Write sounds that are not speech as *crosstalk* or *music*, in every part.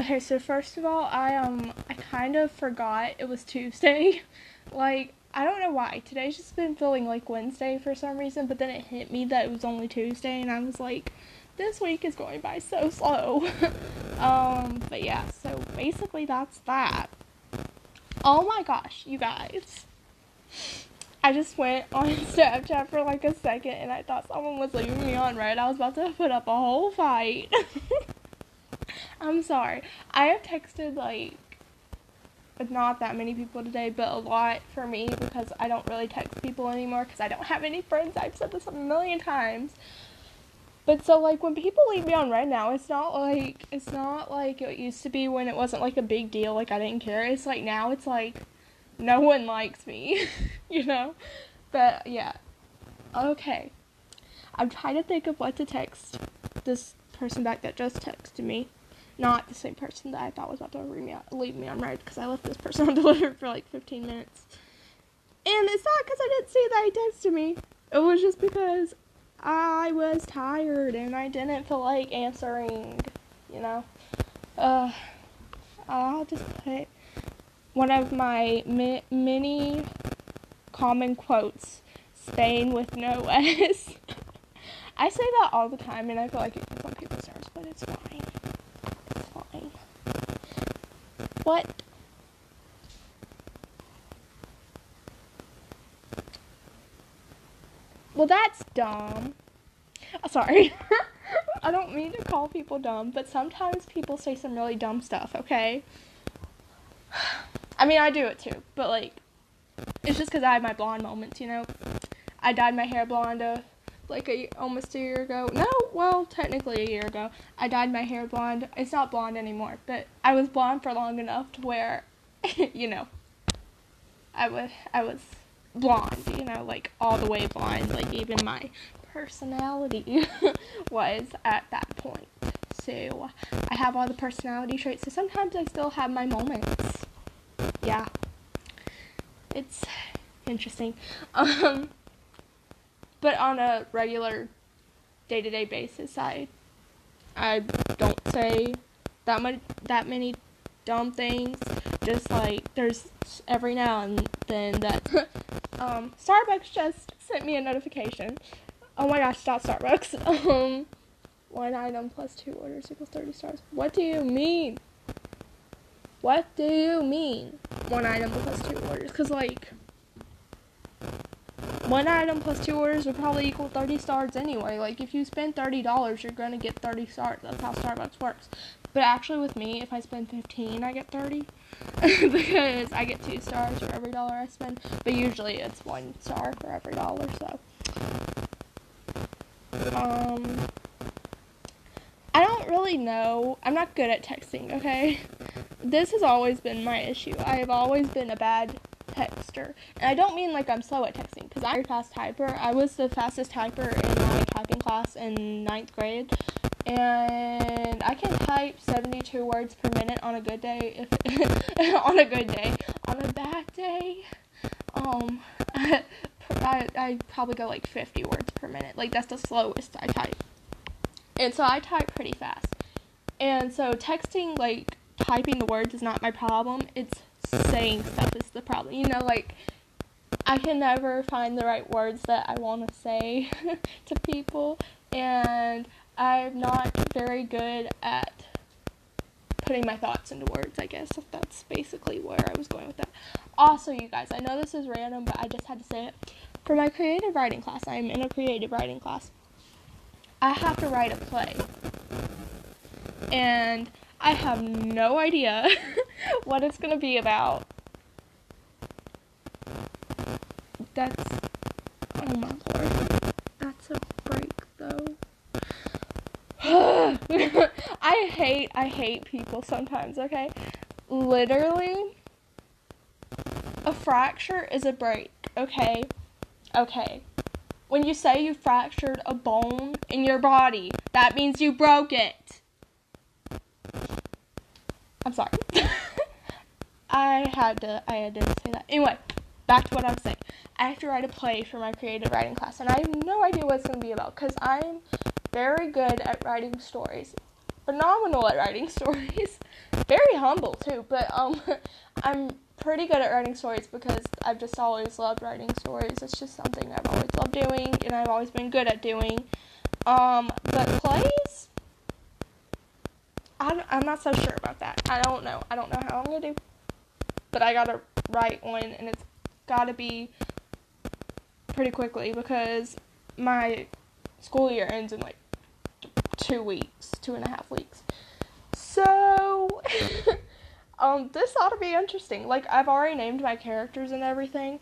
Okay, so first of all, I um I kind of forgot it was Tuesday. *laughs* like I don't know why. Today's just been feeling like Wednesday for some reason, but then it hit me that it was only Tuesday and I was like this week is going by so slow. *laughs* um, but yeah, so basically that's that. Oh my gosh, you guys. I just went on *laughs* Snapchat for like a second and I thought someone was leaving me on read. I was about to put up a whole fight. *laughs* I'm sorry. I have texted like not that many people today, but a lot for me because I don't really text people anymore because I don't have any friends. I've said this a million times. But so like when people leave me on read now, it's not like it's not like it used to be when it wasn't like a big deal, like I didn't care. It's like now it's like no one likes me, *laughs* you know? But yeah. Okay. I'm trying to think of what to text this person back that just texted me. Not the same person that I thought was about to leave me, on read because I left this person *laughs* on delivered for like 15 minutes. And it's not because I didn't see that he texted me. It was just because I was tired and I didn't feel like answering, you know. Uh, I'll just put one of my mi- many common quotes Spain with no *laughs* S. I say that all the time and I feel like it gets on people's nerves, but it's fine. It's fine. What? Well, that's dumb. Oh, sorry. *laughs* I don't mean to call people dumb, but sometimes people say some really dumb stuff, okay? I mean, I do it too, but like, it's just because I have my blonde moments, you know? I dyed my hair blonde uh, like a, almost a year ago. No, well, technically a year ago. I dyed my hair blonde. It's not blonde anymore, but I was blonde for long enough to where, *laughs* you know, I was I was blonde, you know, like all the way blonde, like even my personality *laughs* was at that point. So I have all the personality traits. So sometimes I still have my moments. Yeah. It's interesting. *laughs* Um but on a regular day-to-day basis, I I don't say that much that many dumb things. Just like there's every now and then that *laughs* um, Starbucks just sent me a notification. Oh my gosh, stop Starbucks. *laughs* Um, one item plus two orders equals 30 stars. What do you mean? What do you mean? One item plus two orders. Because, like, one item plus two orders would probably equal 30 stars anyway. Like, if you spend $30, you're going to get 30 stars. That's how Starbucks works. But actually, with me, if I spend 15, I get 30. *laughs* because I get two stars for every dollar I spend. But usually it's one star for every dollar, so. Um. I don't really know. I'm not good at texting, okay? This has always been my issue. I have always been a bad texter. And I don't mean like I'm slow at texting, because I'm a fast typer. I was the fastest typer in my typing class in ninth grade. And I can type 72 words per minute on a good day. If *laughs* on a good day, on a bad day, um, *laughs* I, I probably go like 50 words per minute. Like that's the slowest I type. And so I type pretty fast. And so texting, like typing the words, is not my problem. It's saying stuff is the problem. You know, like I can never find the right words that I want to say *laughs* to people, and I'm not very good at putting my thoughts into words, I guess. That's basically where I was going with that. Also, you guys, I know this is random, but I just had to say it. For my creative writing class, I'm in a creative writing class. I have to write a play. And I have no idea *laughs* what it's going to be about. That's. Oh my lord. That's a break, though. *laughs* I hate I hate people sometimes, okay? Literally a fracture is a break, okay? Okay. When you say you fractured a bone in your body, that means you broke it. I'm sorry. *laughs* I had to I had to say that. Anyway, back to what I was saying. I have to write a play for my creative writing class, and I have no idea what it's going to be about because I'm very good at writing stories, phenomenal at writing *laughs* stories, very humble too. But um, *laughs* I'm pretty good at writing stories because I've just always loved writing stories. It's just something I've always loved doing, and I've always been good at doing. Um, but plays, I'm, I'm not so sure about that. I don't know. I don't know how I'm gonna do, but I gotta write one, and it's gotta be pretty quickly because my school year ends in like two weeks, two and a half weeks. So, *laughs* um, this ought to be interesting. Like, I've already named my characters and everything,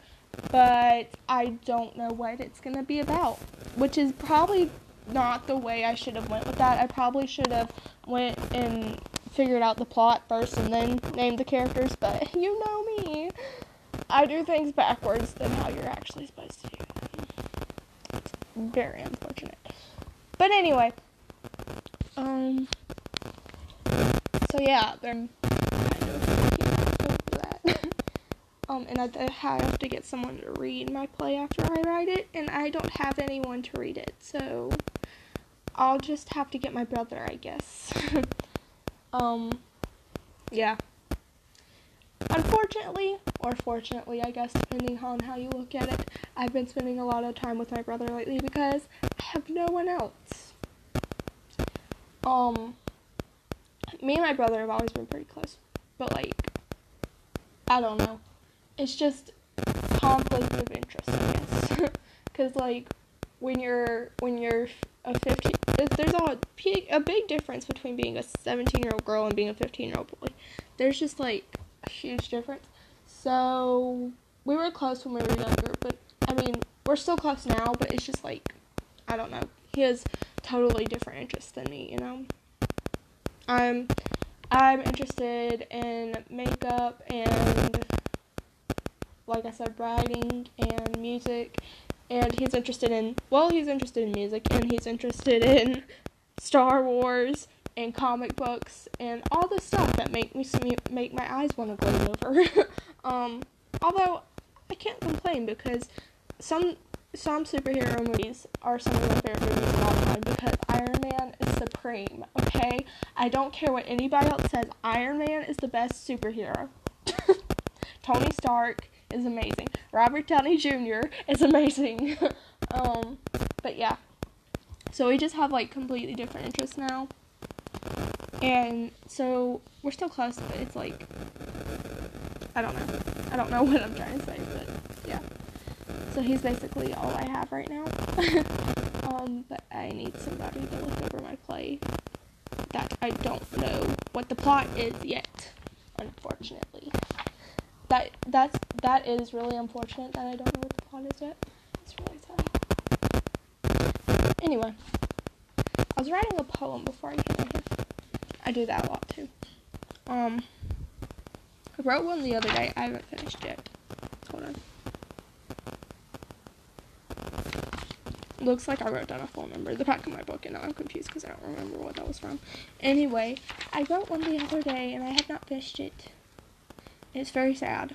but I don't know what it's gonna be about, which is probably not the way I should have went with that. I probably should have went and figured out the plot first and then named the characters, but *laughs* you know me. I do things backwards than how you're actually supposed to do It's very unfortunate. But anyway, um, so yeah, I'm kind of *laughs* um, and I have to get someone to read my play after I write it, and I don't have anyone to read it, so I'll just have to get my brother, I guess. *laughs* um, yeah. Unfortunately, or fortunately, I guess, depending on how you look at it, I've been spending a lot of time with my brother lately because I have no one else. Um, me and my brother have always been pretty close, but like, I don't know. It's just conflict of interest, I guess. *laughs* Cause like, when you're when you're a 15 uh, there's a a big difference between being a 17 year old girl and being a 15 year old boy. There's just like a huge difference. So we were close when we were younger but i mean we're still close now but it's just like i don't know. He has totally different interests than me you know? I'm i'm interested in makeup and like i said writing and music and he's interested in well he's interested in music and he's interested *laughs* in Star Wars and comic books and all the stuff that make me make my eyes want to glaze over. *laughs* um, although I can't complain because some some superhero movies are some of my favorite movies of all time because Iron Man is supreme. Okay, I don't care what anybody else says. Iron Man is the best superhero. *laughs* Tony Stark is amazing. Robert Downey Jr. is amazing. *laughs* um, but yeah. So we just have like completely different interests now. And so we're still close, but it's like I don't know. I don't know *laughs* what I'm trying to say, but yeah. So he's basically all I have right now. *laughs* um, but I need somebody to look over my play. That I don't know what the plot is yet, unfortunately that that's that is really unfortunate that I don't know what the plot is yet. It's really sad. Anyway, I was writing a poem before I came in here. I do that a lot too. Um, I wrote one the other day. I haven't finished yet. Hold on. Looks like I wrote down a phone number the back of my book, and now I'm confused because I don't remember what that was from. Anyway, I wrote one the other day, and I have not finished it. It's very sad.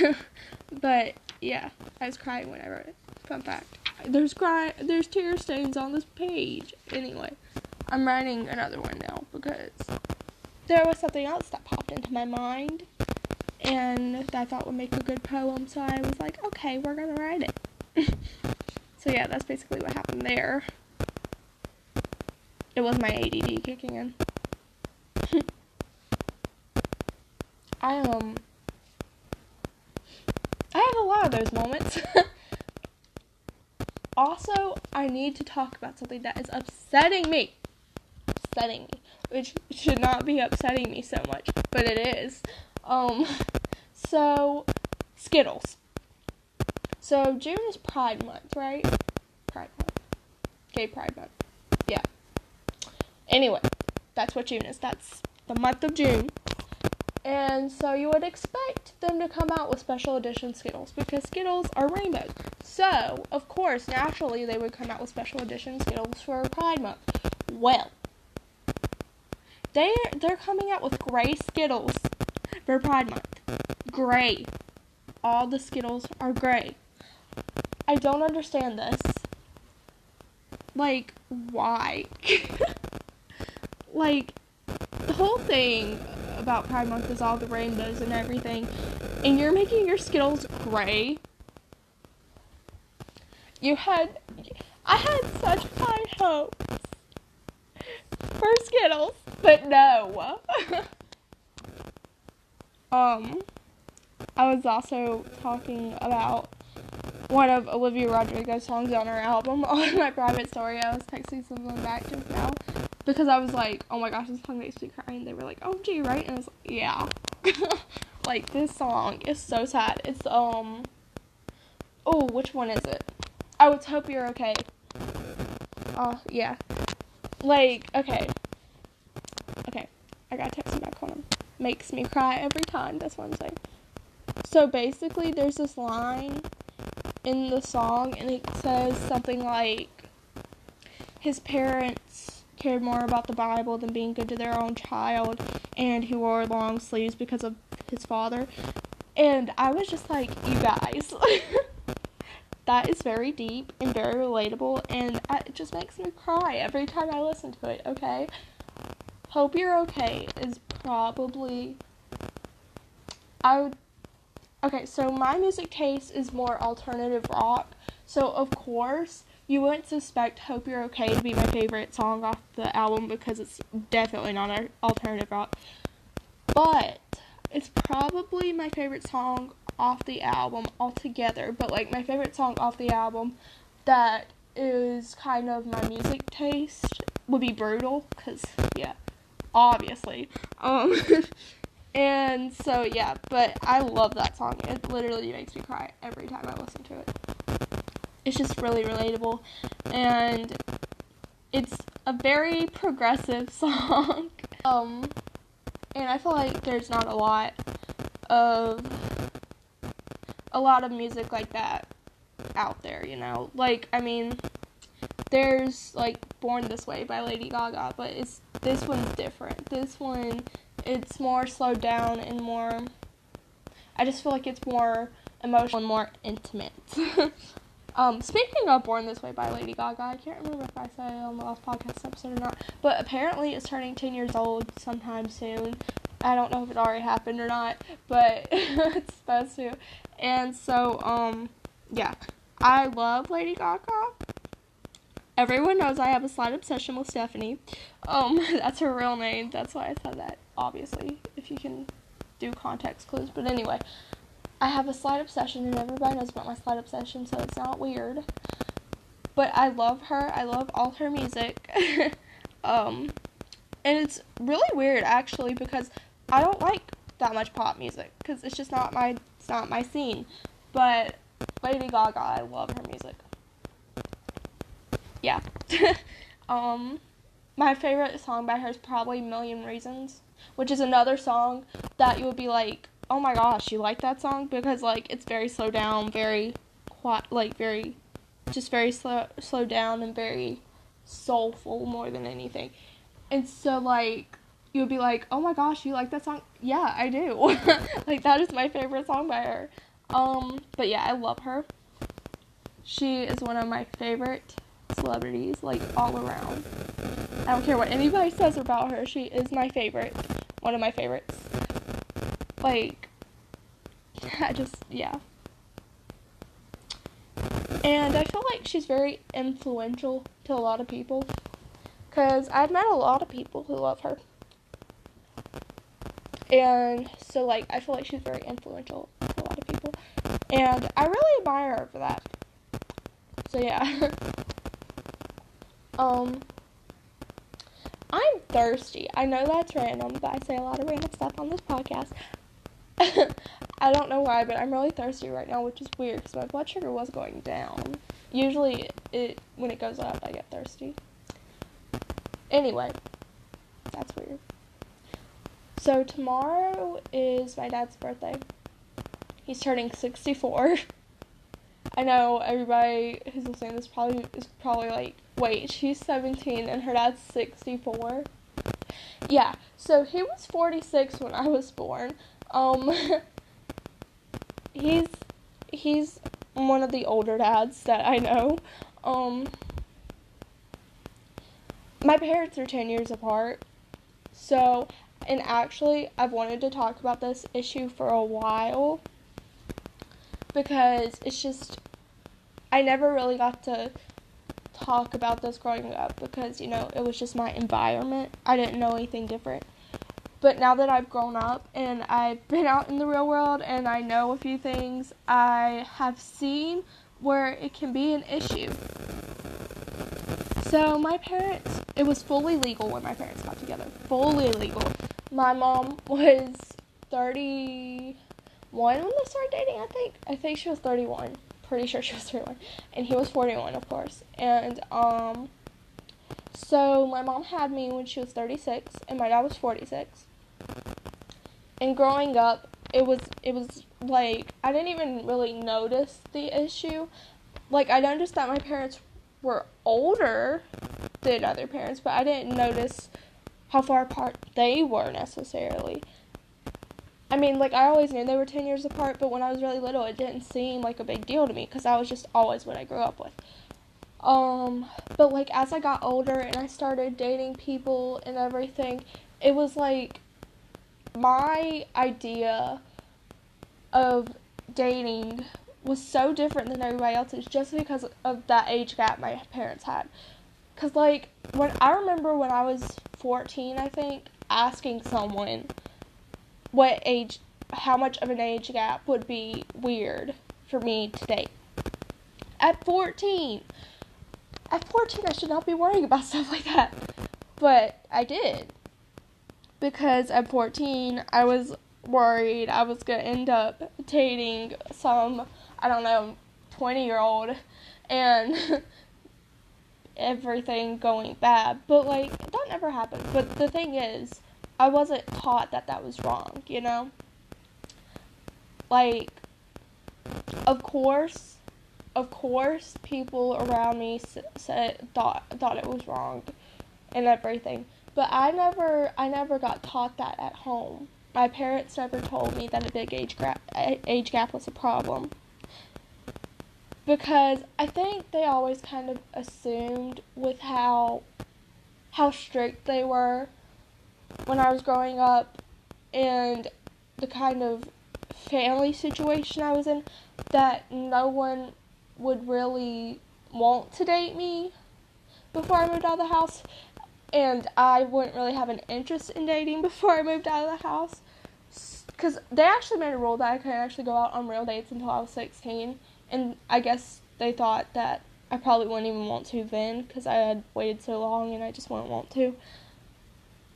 *laughs* but yeah, I was crying when I wrote it. Fun fact. There's cry there's tear stains on this page. Anyway, I'm writing another one now because there was something else that popped into my mind and that I thought would make a good poem, so I was like, okay, we're gonna write it. *laughs* so yeah, that's basically what happened there. It was my ADD kicking in. I um I have a lot of those moments. *laughs* also, I need to talk about something that is upsetting me. Upsetting me, which should not be upsetting me so much, but it is. Um so Skittles. So June is Pride Month, right? Pride Month. Gay Pride Month. Yeah. Anyway, that's what June is. That's the month of June. And so you would expect them to come out with special edition Skittles because Skittles are rainbows. So, of course, naturally they would come out with special edition Skittles for Pride Month. Well, they they're coming out with gray Skittles for Pride Month. Gray. All the Skittles are gray. I don't understand this. Like, why? *laughs* like, the whole thing about Pride Month is all the rainbows and everything, and you're making your Skittles gray. You had, I had such high hopes for Skittles, but no. *laughs* um, I was also talking about one of Olivia Rodrigo's songs on her album *laughs* on my private story. I was texting someone back just now because I was like, oh my gosh, this song makes me cry. And they were like, oh, gee, right? And I was like, yeah. *laughs* like, this song is so sad. It's, um, oh, which one is it? I would hope you're okay. Oh, uh, yeah. Like, okay. Okay. I gotta text him back on him. Makes me cry every time. That's what I'm saying. So basically, there's this line in the song, and it says something like his parents cared more about the Bible than being good to their own child, and he wore long sleeves because of his father. And I was just like, you guys, *laughs* that is very deep and very relatable, and it just makes me cry every time I listen to it, okay? Hope You're Okay is probably. I would Okay, so my music taste is more alternative rock. So, of course, you wouldn't suspect Hope You're Okay to be my favorite song off the album because it's definitely not an alternative rock. But it's probably my favorite song off the album altogether. But, like, my favorite song off the album that is kind of my music taste would be Brutal because, yeah, obviously. Um. *laughs* And so yeah, but I love that song. It literally makes me cry every time I listen to it. It's just really relatable and it's a very progressive *laughs* song. um and I feel like there's not a lot of a lot of music like that out there, you know. Like I mean there's like Born This Way by Lady Gaga, but it's this one's different. This one it's more slowed down and more. I just feel like it's more emotional and more intimate. *laughs* um, speaking of Born This Way by Lady Gaga, I can't remember if I said it on the last podcast episode or not, but apparently it's turning 10 years old sometime soon. I don't know if it already happened or not, but *laughs* it's supposed to. And so, um, yeah. I love Lady Gaga. Everyone knows I have a slight obsession with Stephanie. Um, *laughs* that's her real name. That's why I said that obviously, if you can do context clues. But anyway, I have a slight obsession, and everybody knows about my slight obsession, so it's not weird. But I love her. I love all her music. *laughs* um, and it's really weird actually because I don't like that much pop music because it's just not my it's not my scene. But Lady Gaga, I love her music. Yeah. *laughs* um, my favorite song by her is probably Million Reasons which is another song that you would be like, oh my gosh, you like that song because like it's very slow down, very quiet, like very, just very slow, slow down and very soulful more than anything. And so like you would be like, oh my gosh, you like that song? Yeah, I do. *laughs* like that is my favorite song by her. Um, but yeah, I love her. She is one of my favorite celebrities, like all around. I don't care what anybody says about her, she is my favorite one of my favorites. Like, *laughs* I just, yeah. And I feel like she's very influential to a lot of people. Because I've met a lot of people who love her. And so, like, I feel like she's very influential to a lot of people. And I really admire her for that. So, yeah. *laughs* um, I'm thirsty. I know that's random, but I say a lot of random stuff on this podcast. *laughs* I don't know why, but I'm really thirsty right now, which is weird because my blood sugar was going down. Usually, it when it goes up, I get thirsty. Anyway, that's weird. So tomorrow is my dad's birthday. He's turning 64. *laughs* I know everybody who's listening this probably is probably like, wait, she's 17 and her dad's 64. Yeah, so he was 46 when I was born. Um, *laughs* he's he's one of the older dads that I know. Um, my parents are 10 years apart. So, and actually, I've wanted to talk about this issue for a while because it's just, I never really got to talk about this growing up because, you know, it was just my environment. I didn't know anything different. But now that I've grown up and I've been out in the real world and I know a few things, I have seen where it can be an issue. So, my parents, it was fully legal when my parents got together. Fully legal. My mom *laughs* was 31 when they started dating, I think. I think she was 31. Pretty sure she was 31. And he was 41, of course. And, um, so my mom had me when she was 36 and my dad was 46 and growing up it was it was like I didn't even really notice the issue. Like I noticed that my parents were older than other parents, but I didn't notice how far apart they were necessarily. I mean, like I always knew they were 10 years apart, but when I was really little, it didn't seem like a big deal to me cuz I was just always what I grew up with. Um, but like as I got older and I started dating people and everything, it was like my idea of dating was so different than everybody else's just because of that age gap my parents had. Cause like when I remember when I was 14, I think asking someone what age, how much of an age gap would be weird for me to date. At 14, at 14, I should not be worrying about *laughs* stuff like that, but I did because at 14 I was worried I was going to end up dating some, I don't know, 20 year old and *laughs* everything going bad. But like, that never happened. But the thing is, I wasn't taught that that was wrong, you know? Like, of course, of course, people around me said thought thought it was wrong and everything. But I never I never got taught that at home. My parents never told me that a big age gap age gap was a problem. Because I think they always kind of assumed with how how strict they were when I was growing up and the kind of family situation I was in that no one would really want to date me before I moved out of the house and I wouldn't really have an interest in dating *laughs* before I moved out of the house. Because they actually made a rule that I couldn't actually go out on real dates until I was 16, and I guess they thought that I probably wouldn't even want to then because I had waited so long and I just wouldn't want to.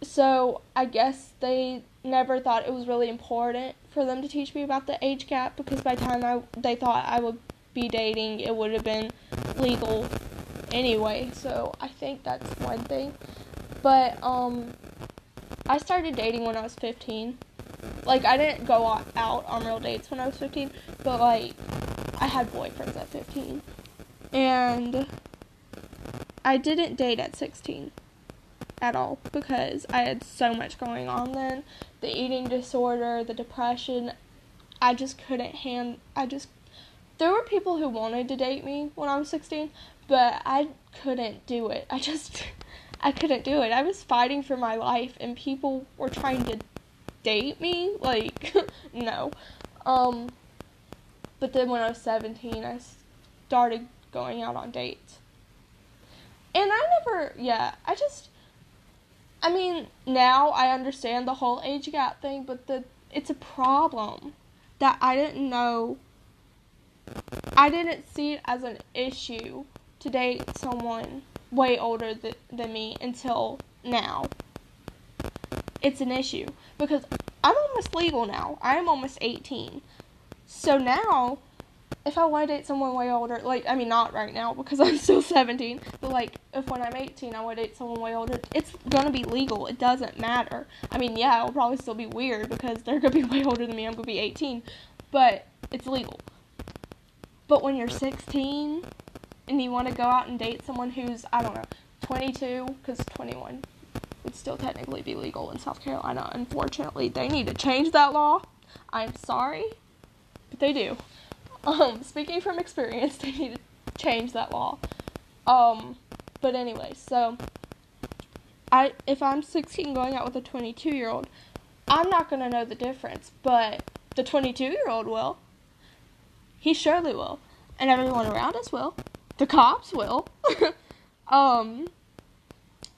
So I guess they never thought it was really important for them to teach me about the age gap because by the time I, they thought I would be dating, it would have been legal anyway. So I think that's one thing. But um, I started dating when I was 15. Like I didn't go out on real dates when I was 15, but like I had boyfriends at 15. And I didn't date at 16 at all because I had so much going on then. The eating disorder, the depression, I just couldn't hand I just there were people who wanted to date me when I was 16, but I couldn't do it. I just I couldn't do it. I was fighting for my life and people were trying to date me. Like, *laughs* no. Um, but then when I was 17, I started going out on dates. And I never, yeah, I just, I mean, now I understand the whole age gap thing, but the it's a problem that I didn't know. I didn't see it as an issue to date someone way older th- than me until now. It's an issue because I'm almost legal now. I am almost 18. So now, if I want to date someone way older, like, I mean, not right now because *laughs* I'm still 17, but like, if when I'm 18 I want to date someone way older, it's gonna be legal. It doesn't matter. I mean, yeah, it'll probably still be weird because they're gonna be *laughs* way older than me. I'm gonna be 18, but it's legal. But when you're 16 and you want to go out and date someone who's, I don't know, 22, because 21 would still technically be legal in South Carolina. Unfortunately, they need to change that law. I'm sorry, but they do. Um, speaking from experience, *laughs* they need to change that law. Um, but anyway, so I if I'm 16 going out with a 22 year old, I'm not gonna know the difference, but the 22 year old will. He surely will, and everyone around us will. The cops will. *laughs* um.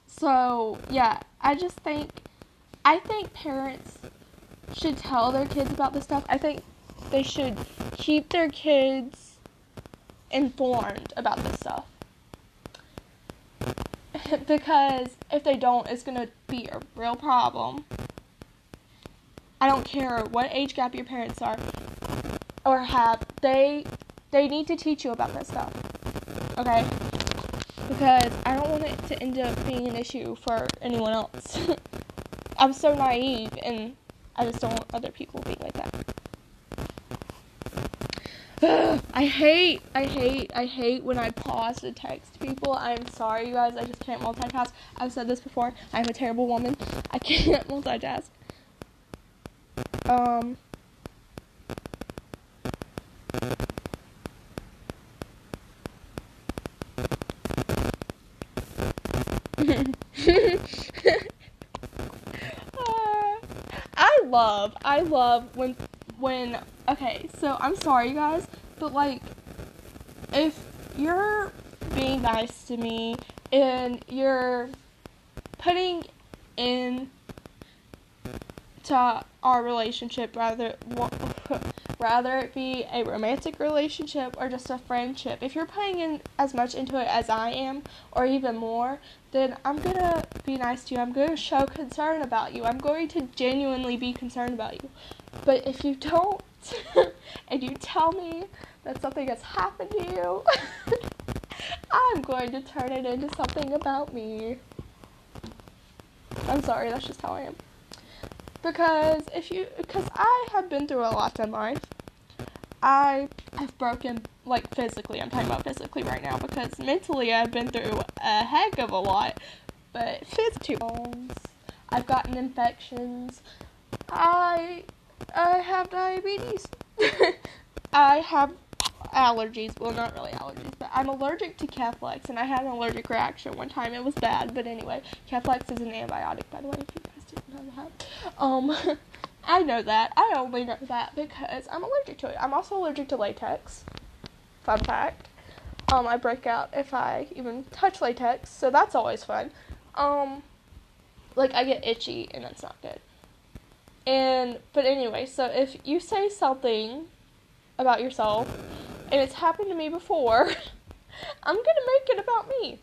So yeah, I just think I think parents should tell their kids about this stuff. I think they should keep their kids informed about this stuff. *laughs* because if they don't, it's going to be a real problem. I don't care what age gap your parents are or have. They they need to teach you about this stuff. Okay? Because I don't want it to end up being an issue for anyone else. *laughs* I'm so naive and I just don't want other people being like that. *sighs* I hate, I hate, I hate when I pause to text people. I'm sorry, you guys. I just can't multitask. I've said this before. I'm a terrible woman. I *laughs* can't multitask. Um. *laughs* I love, I love when, when, okay, so I'm sorry, you guys, but like, if you're being nice to me and you're putting in to our relationship rather rather it be a romantic relationship or just a friendship. If you're putting in as much into it as i am or even more then i'm gonna be nice to you. I'm gonna show concern about you. I'm going to genuinely be concerned about you. But if you don't *laughs* and you tell me that something has happened to you *laughs* i'm going to turn it into something about me. I'm sorry that's just how i am. Because if you because I have been through a lot in life. I have broken like physically. I'm talking about physically right now because mentally I've been through a heck of a lot. But physically, I've gotten infections. I I have diabetes. *laughs* I have allergies. Well, not really allergies, but I'm allergic to Keflex, and I had an allergic reaction one time. It was bad, but anyway, Keflex is an antibiotic, by the way. If you guys didn't know that. um, *laughs* I know that. I only know that because I'm allergic to it. I'm also allergic to latex. Fun fact. Um, I break out if I even touch latex, so that's always fun. Um, like I get itchy and that's not good. And but anyway, so if you say something about yourself and it's happened to me before, *laughs* I'm gonna make it about me.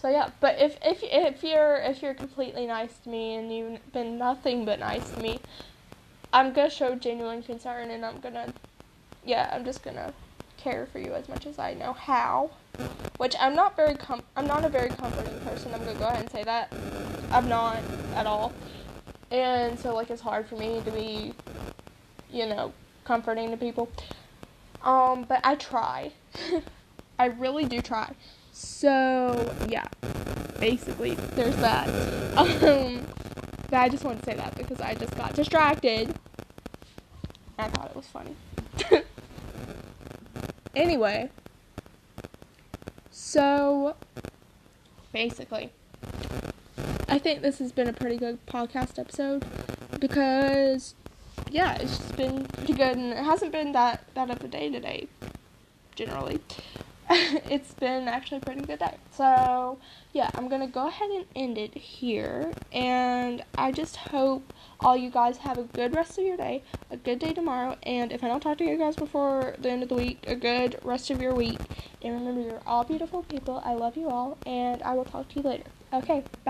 So yeah, but if if if you're if you're completely nice to me and you've been nothing but nice to me, I'm gonna show genuine concern and I'm gonna yeah, I'm just gonna care for you as much as I know how. Which I'm not very com I'm not a very comforting person. I'm gonna go ahead and say that. I'm not at all. And so like it's hard for me to be you know, comforting to people. Um, but I try. *laughs* I really do try. So yeah, basically there's that. *laughs* Um, but I just wanted to say that because I just got distracted. I thought it was funny. *laughs* anyway, so basically, I think this has been a pretty good podcast episode because yeah, it's just been pretty good and it hasn't been that that of a day today generally. *laughs* it's been actually a pretty good day. So, yeah, I'm going to go ahead and end it here. And I just hope all you guys have a good rest of your day, a good day tomorrow. And if I don't talk to you guys before the end of the week, a good rest of your week. And remember, you're all beautiful people. I love you all. And I will talk to you later. Okay, bye.